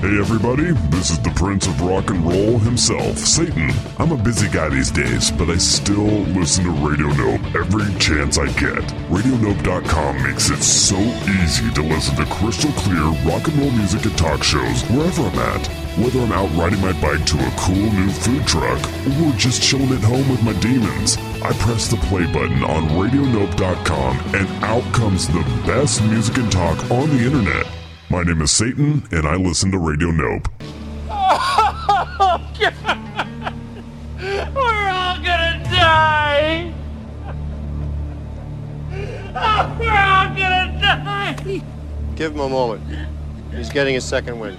Hey everybody, this is the Prince of Rock and Roll himself, Satan. I'm a busy guy these days, but I still listen to Radio Nope every chance I get. RadioNope.com makes it so easy to listen to crystal clear rock and roll music and talk shows wherever I'm at. Whether I'm out riding my bike to a cool new food truck or just chilling at home with my demons, I press the play button on RadioNope.com and out comes the best music and talk on the internet. My name is Satan, and I listen to Radio Nope. Oh, God. We're all gonna die. Oh, we're all gonna die. Give him a moment. He's getting his second wind.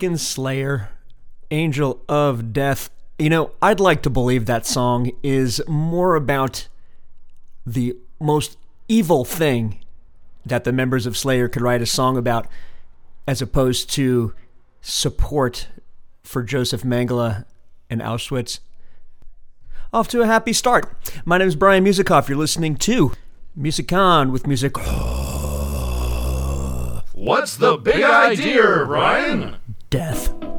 Fucking Slayer, Angel of Death. You know, I'd like to believe that song is more about the most evil thing that the members of Slayer could write a song about as opposed to support for Joseph Mengele and Auschwitz. Off to a happy start. My name is Brian Musikoff. You're listening to Music On with Music. What's the big idea, Brian? Death.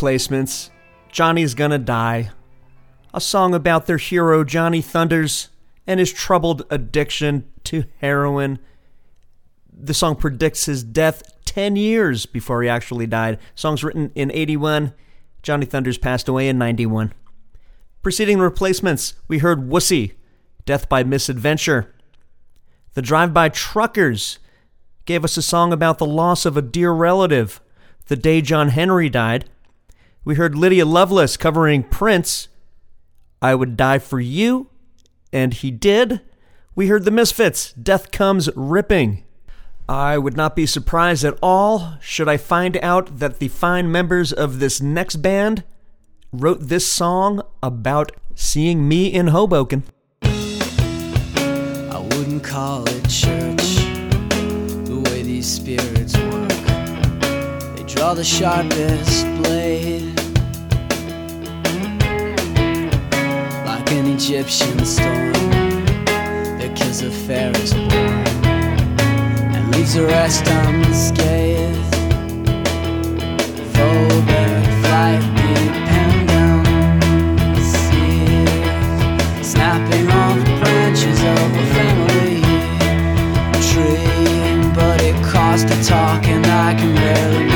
Replacements, Johnny's Gonna Die. A song about their hero Johnny Thunders and his troubled addiction to heroin. The song predicts his death 10 years before he actually died. Song's written in 81. Johnny Thunders passed away in 91. Preceding Replacements, we heard Wussy, Death by Misadventure. The Drive By Truckers gave us a song about the loss of a dear relative, the day John Henry died. We heard Lydia Loveless covering Prince, I Would Die for You, and he did. We heard the Misfits, Death Comes Ripping. I would not be surprised at all should I find out that the fine members of this next band wrote this song about seeing me in Hoboken. I wouldn't call it church the way these spirits. Draw the sharpest blade. Like an Egyptian storm that kills a Pharaoh's born. And leaves the rest unscathed. Phobic flight dependency, snapping off branches of a family tree, but it costs a talk and I can barely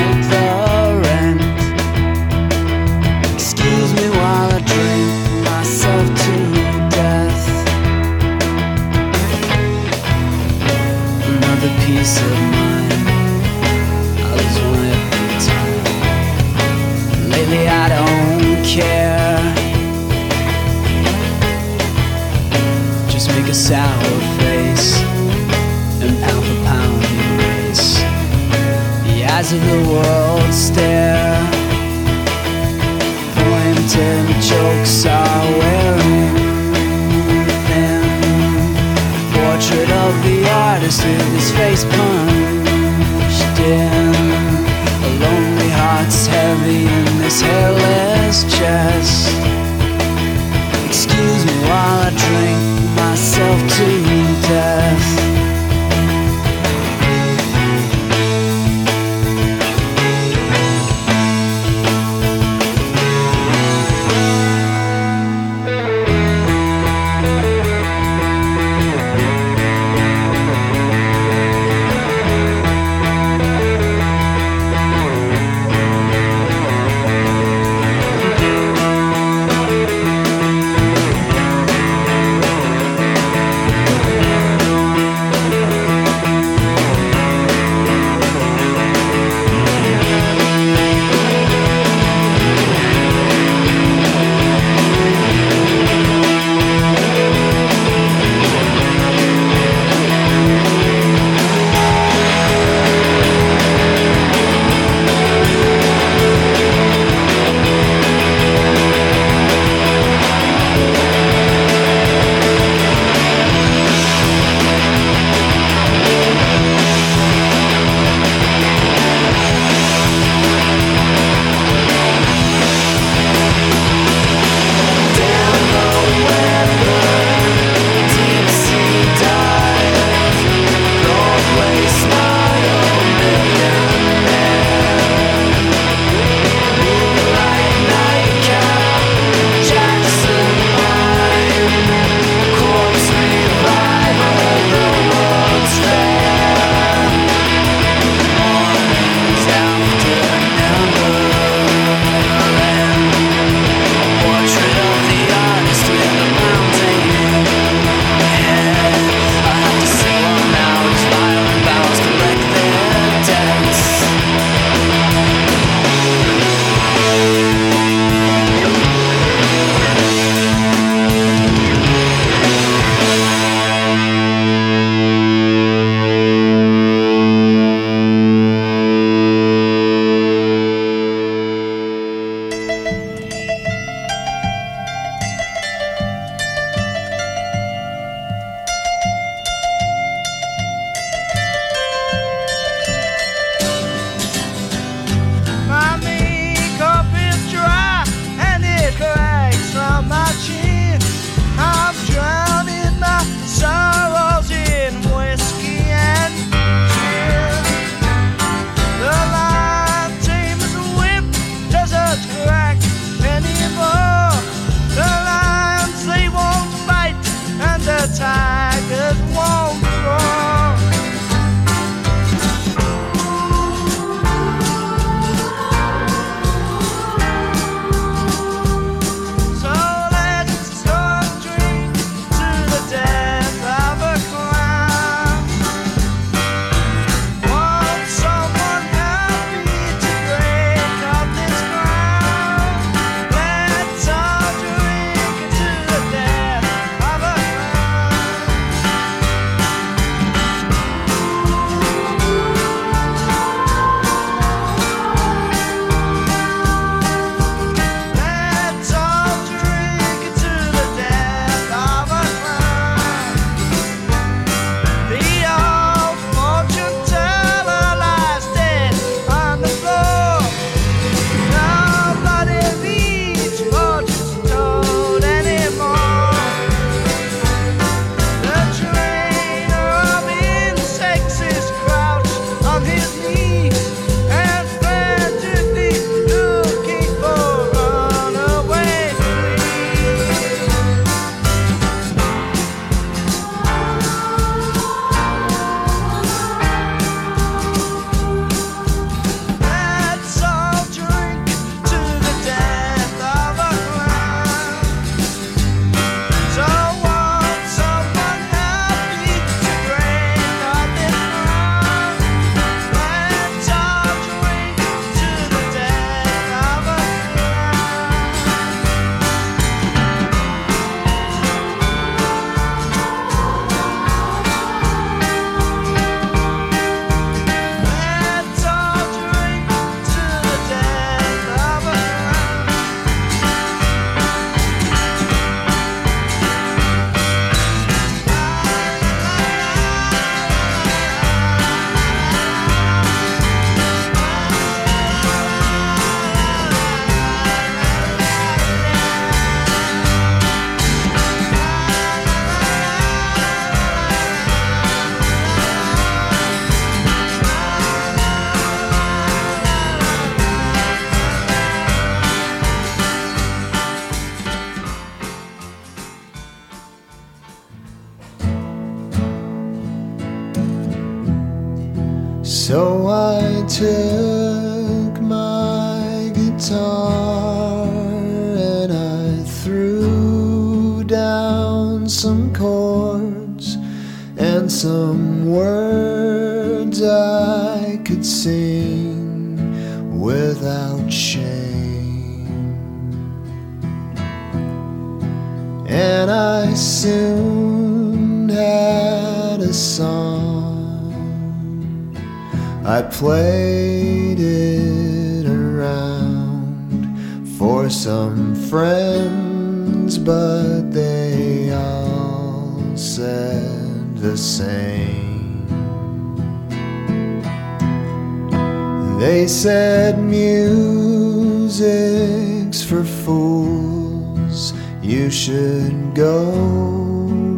should go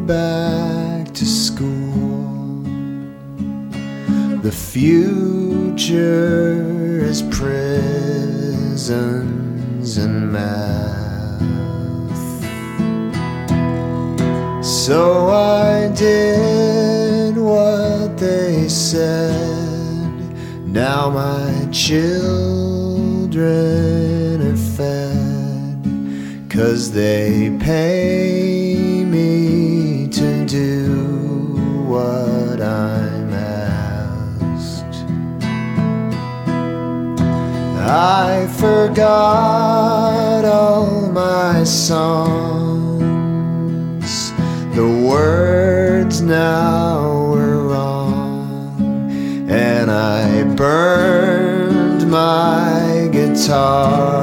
back to school. The future is prisons and math. So I did what they said. Now my children Cause they pay me to do what I'm asked. I forgot all my songs. The words now were wrong, and I burned my guitar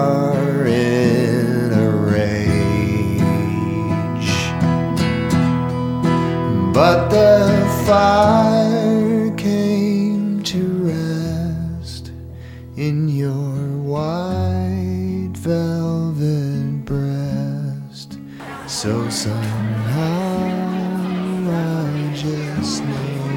fire came to rest in your white velvet breast. So somehow I just know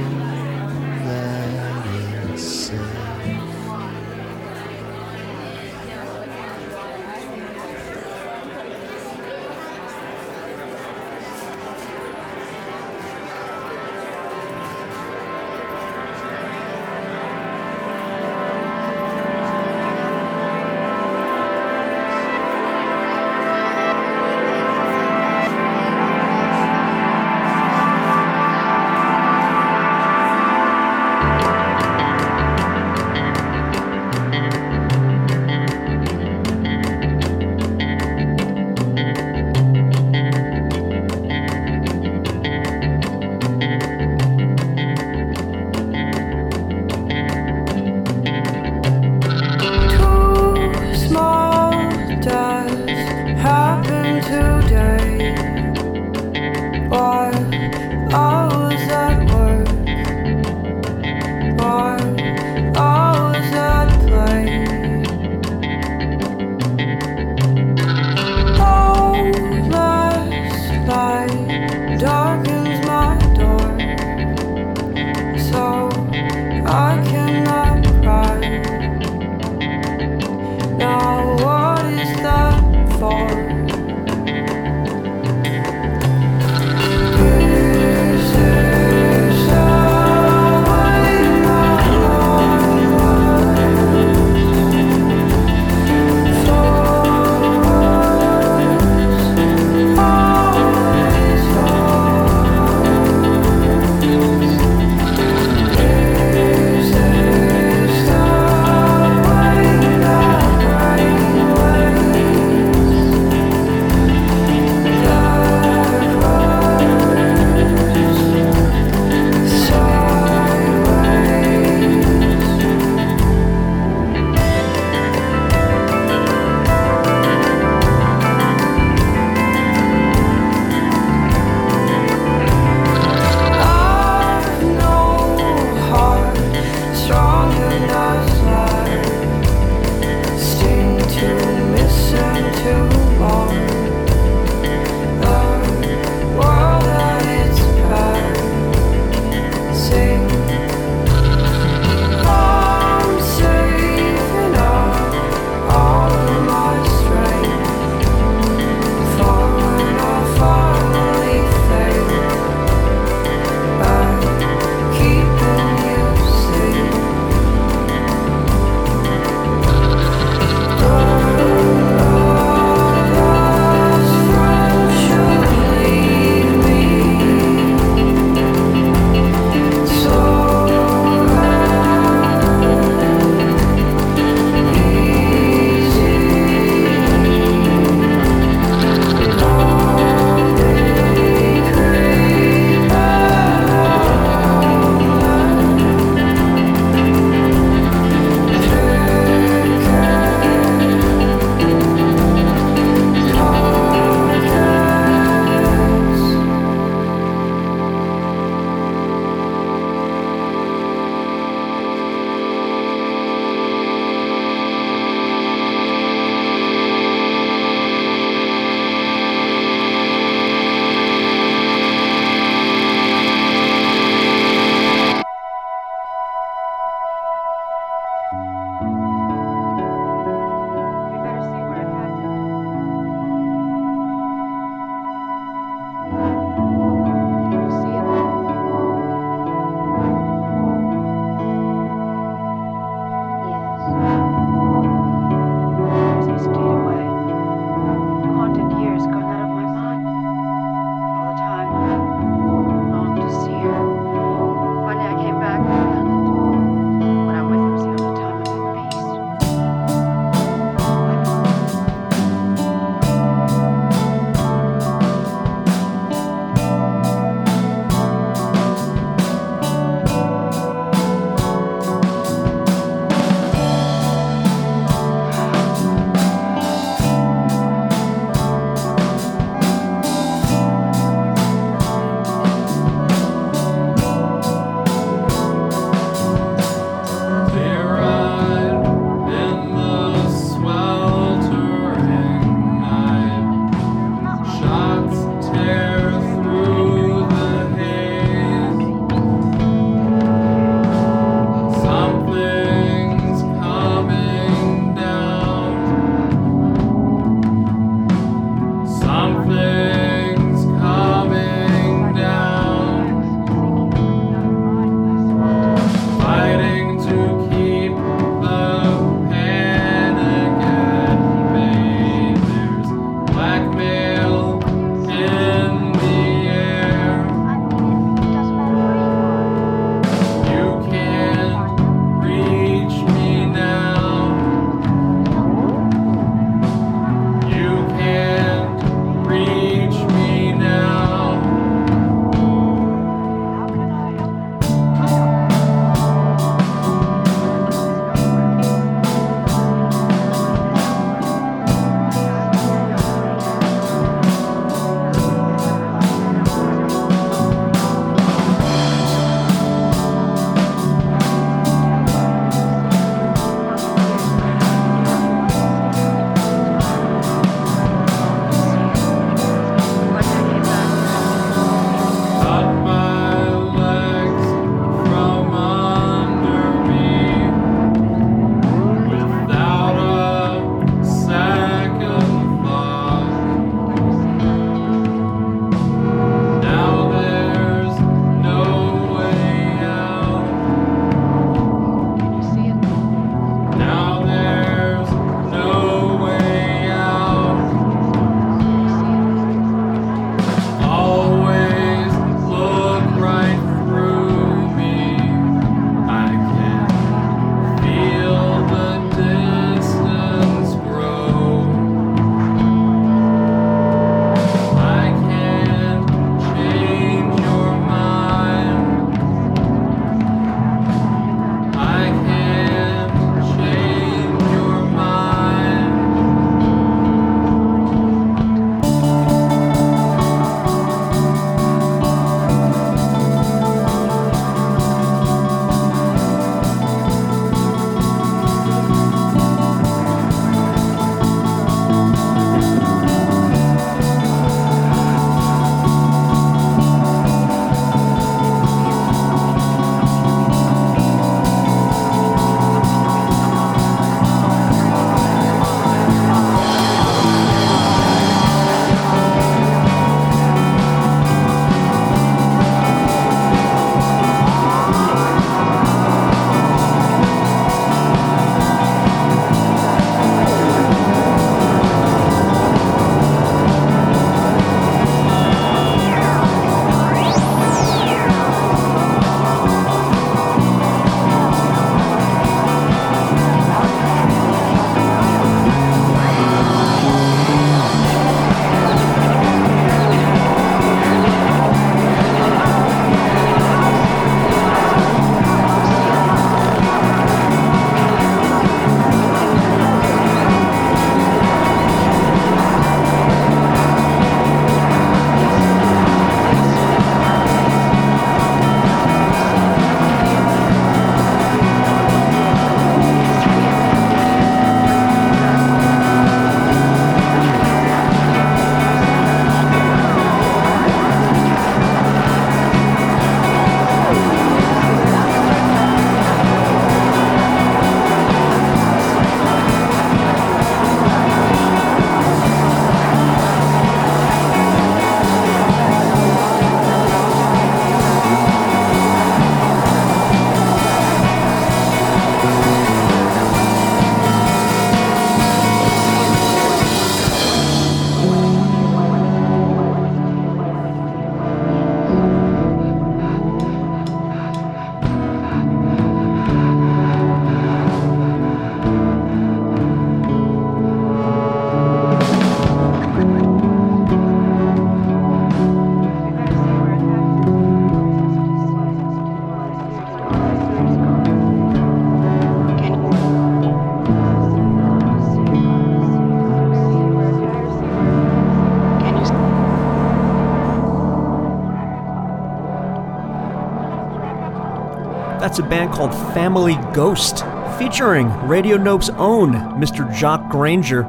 That's a band called Family Ghost, featuring Radio Nope's own Mr. Jock Granger.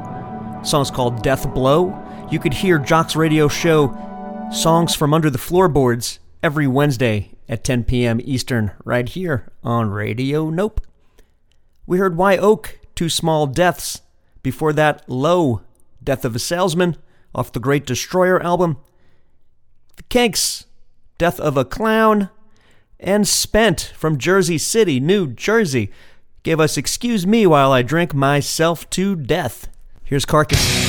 song's called Death Blow. You could hear Jock's radio show Songs from Under the Floorboards every Wednesday at 10 p.m. Eastern, right here on Radio Nope. We heard Wye Oak, Two Small Deaths. Before that, Low, Death of a Salesman, off the Great Destroyer album. The Kinks, Death of a Clown. And Spent from Jersey City, New Jersey, gave us Excuse Me While I Drink Myself to Death. Here's Carcass.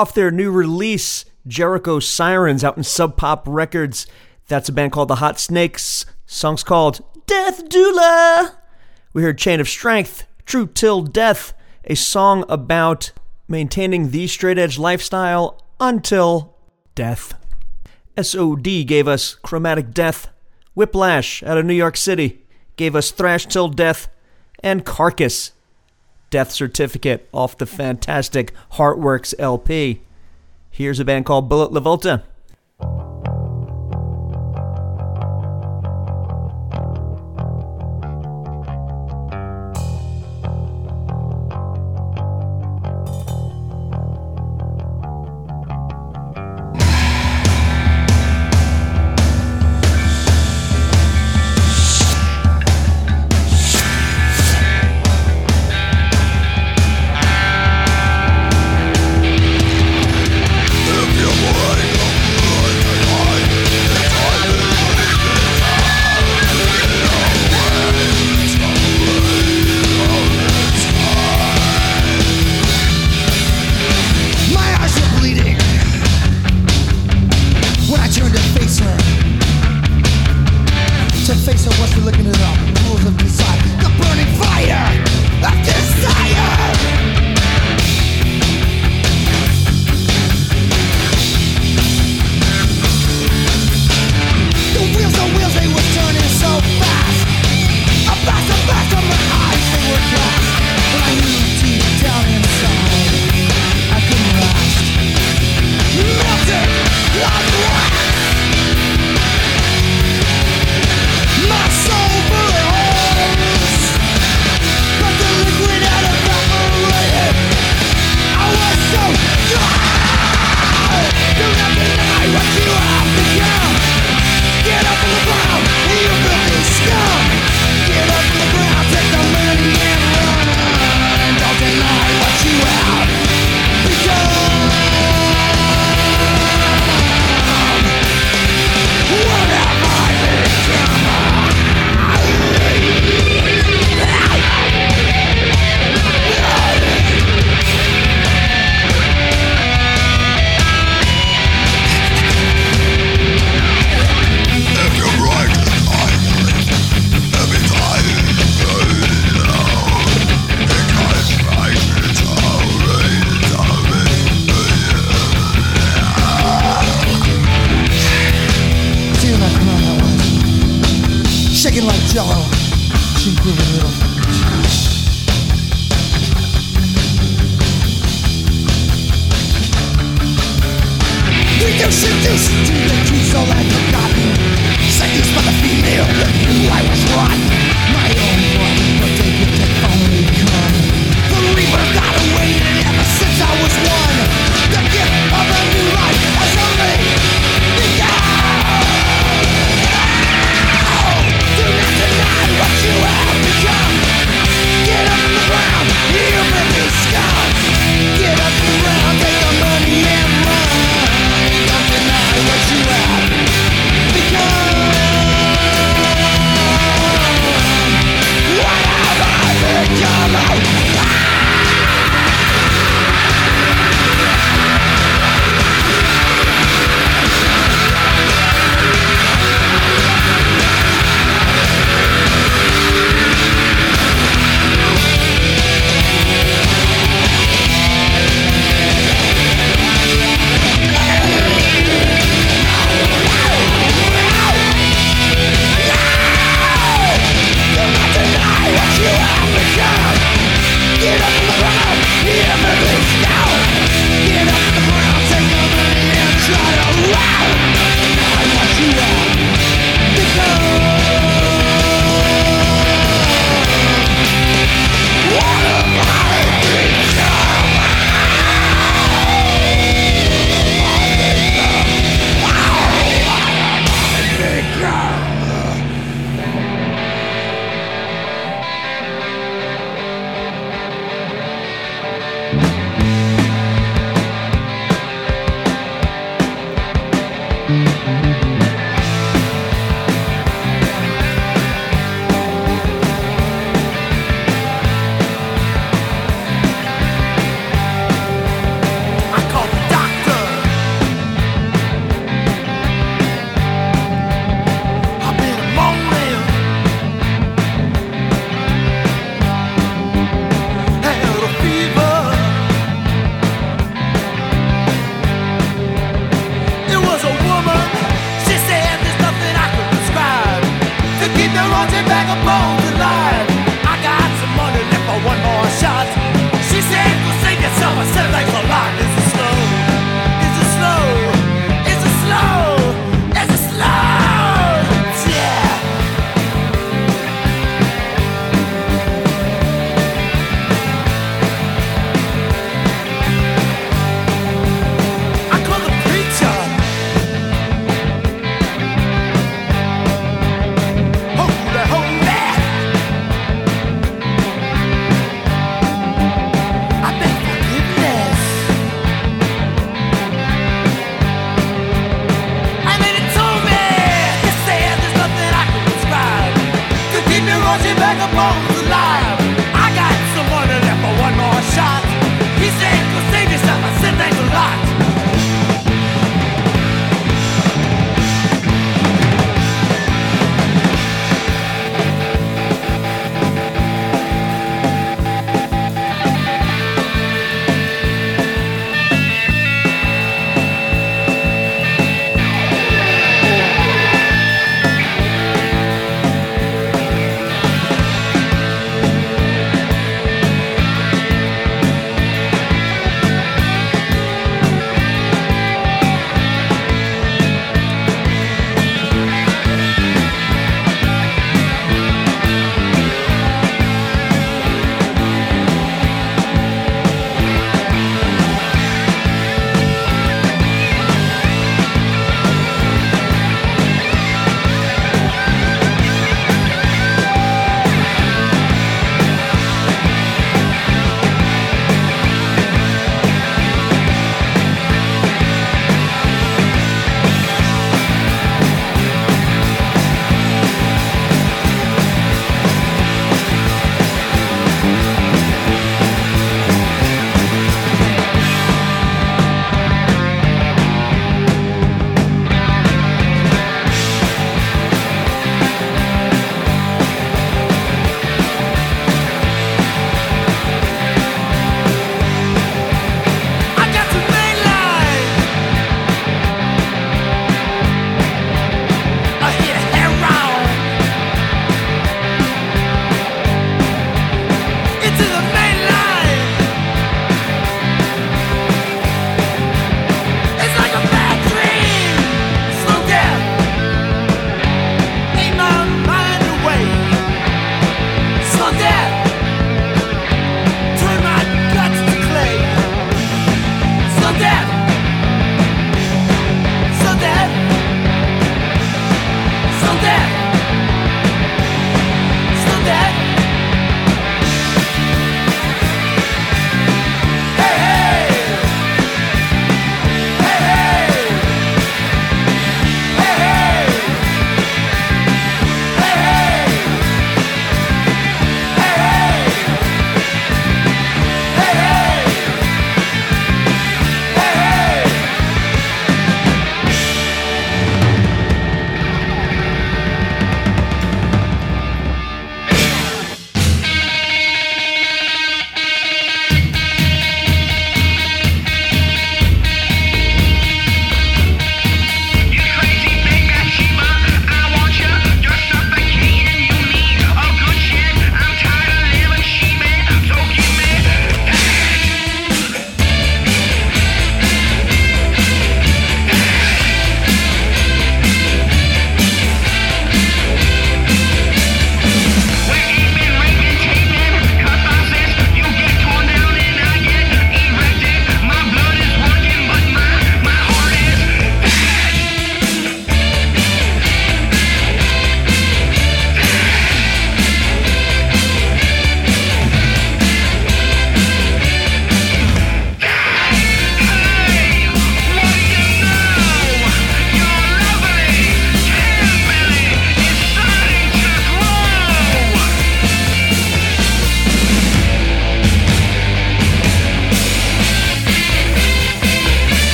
off their new release, Jericho Sirens, out in Sub Pop Records. That's a band called The Hot Snakes. Song's called Death Doula. We heard Chain of Strength, True Till Death, a song about maintaining the straight edge lifestyle until death. SOD gave us Chromatic Death. Whiplash out of New York City gave us Thrash Till Death. And Carcass Death Certificate off the fantastic Heartworks LP. Here's a band called Bullet Lavolta.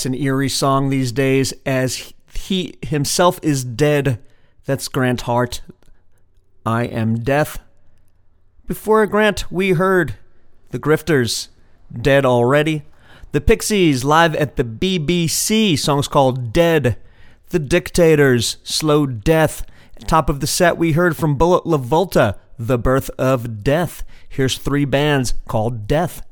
That's an eerie song these days, as he himself is dead. That's Grant Hart. I am death. Before Grant, we heard the Grifters, dead already. The Pixies, live at the BBC, songs called Dead. The Dictators, Slow Death. Top of the set, we heard from Bullet Lavolta, The Birth of Death. Here's three bands called Death.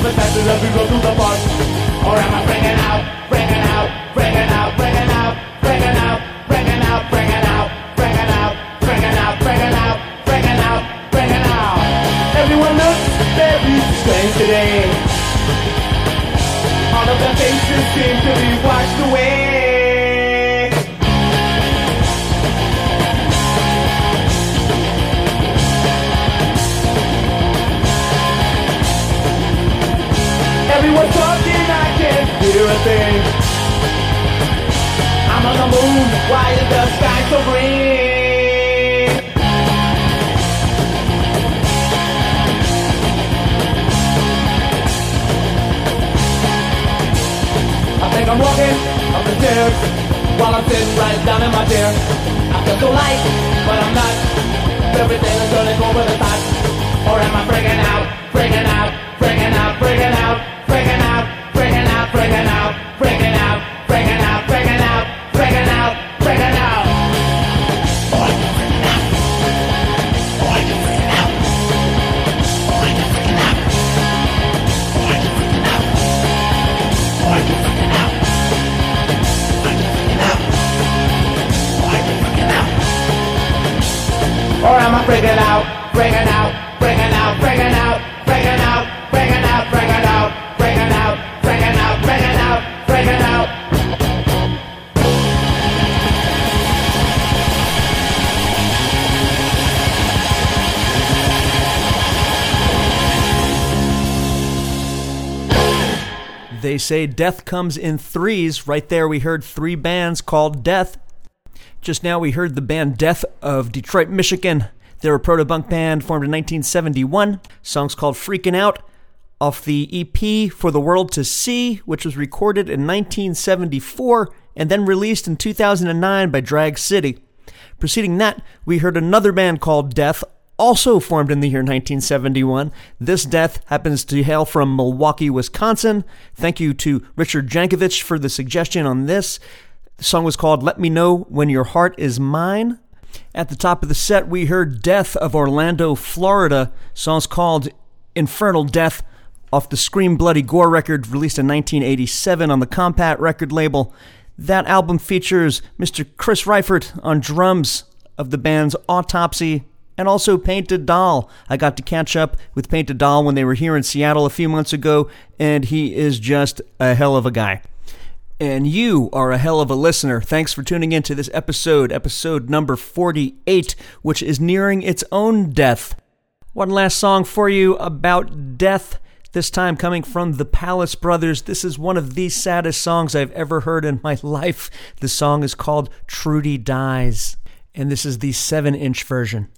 all the time we go the moon, why is the sky so green? I think I'm walking up the stairs while I'm sitting right down in my chair. I feel so light, but I'm not. Everything is turning over the top. Or am I freaking out, freaking out, freaking out, freaking out, Or am I freaking out, freaking out, freaking out, freaking out, freaking out, freaking out, freaking out, freaking out, freaking out, freaking out, freaking out? They say death comes in threes. Right there, we heard three bands called Death. Just now, we heard the band Death of Detroit, Michigan. They're a proto punk band formed in 1971. Song's called Freaking Out off the EP For the World to See, which was recorded in 1974 and then released in 2009 by Drag City. Preceding that, we heard another band called Death, also formed in the year 1971. This death happens to hail from Milwaukee, Wisconsin. Thank you to Richard Jankovic for the suggestion on this. The song was called Let Me Know When Your Heart Is Mine. At the top of the set, we heard Death of Orlando, Florida. Song's called Infernal Death off the Scream Bloody Gore record released in 1987 on the Combat record label. That album features Mr. Chris Reifert on drums of the band's Autopsy and also Painted Doll. I got to catch up with Painted Doll when they were here in Seattle a few months ago, and he is just a hell of a guy. And you are a hell of a listener. Thanks for tuning in to this episode, episode number 48, which is nearing its own death. One last song for you about death, this time coming from the Palace Brothers. This is one of the saddest songs I've ever heard in my life. The song is called Trudy Dies, and this is the 7 inch version.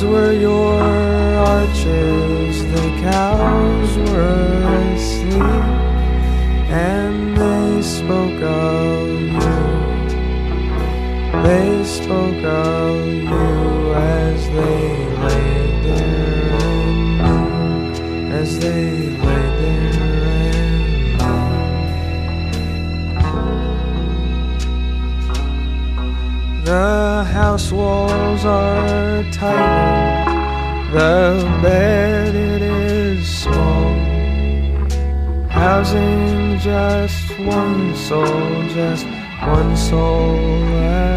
Those were your arches, the cows were asleep, and they spoke of you. They spoke of you as they lay there, and as they lay there. The house walls are tight. The bed it is small, housing just one soul, just one soul.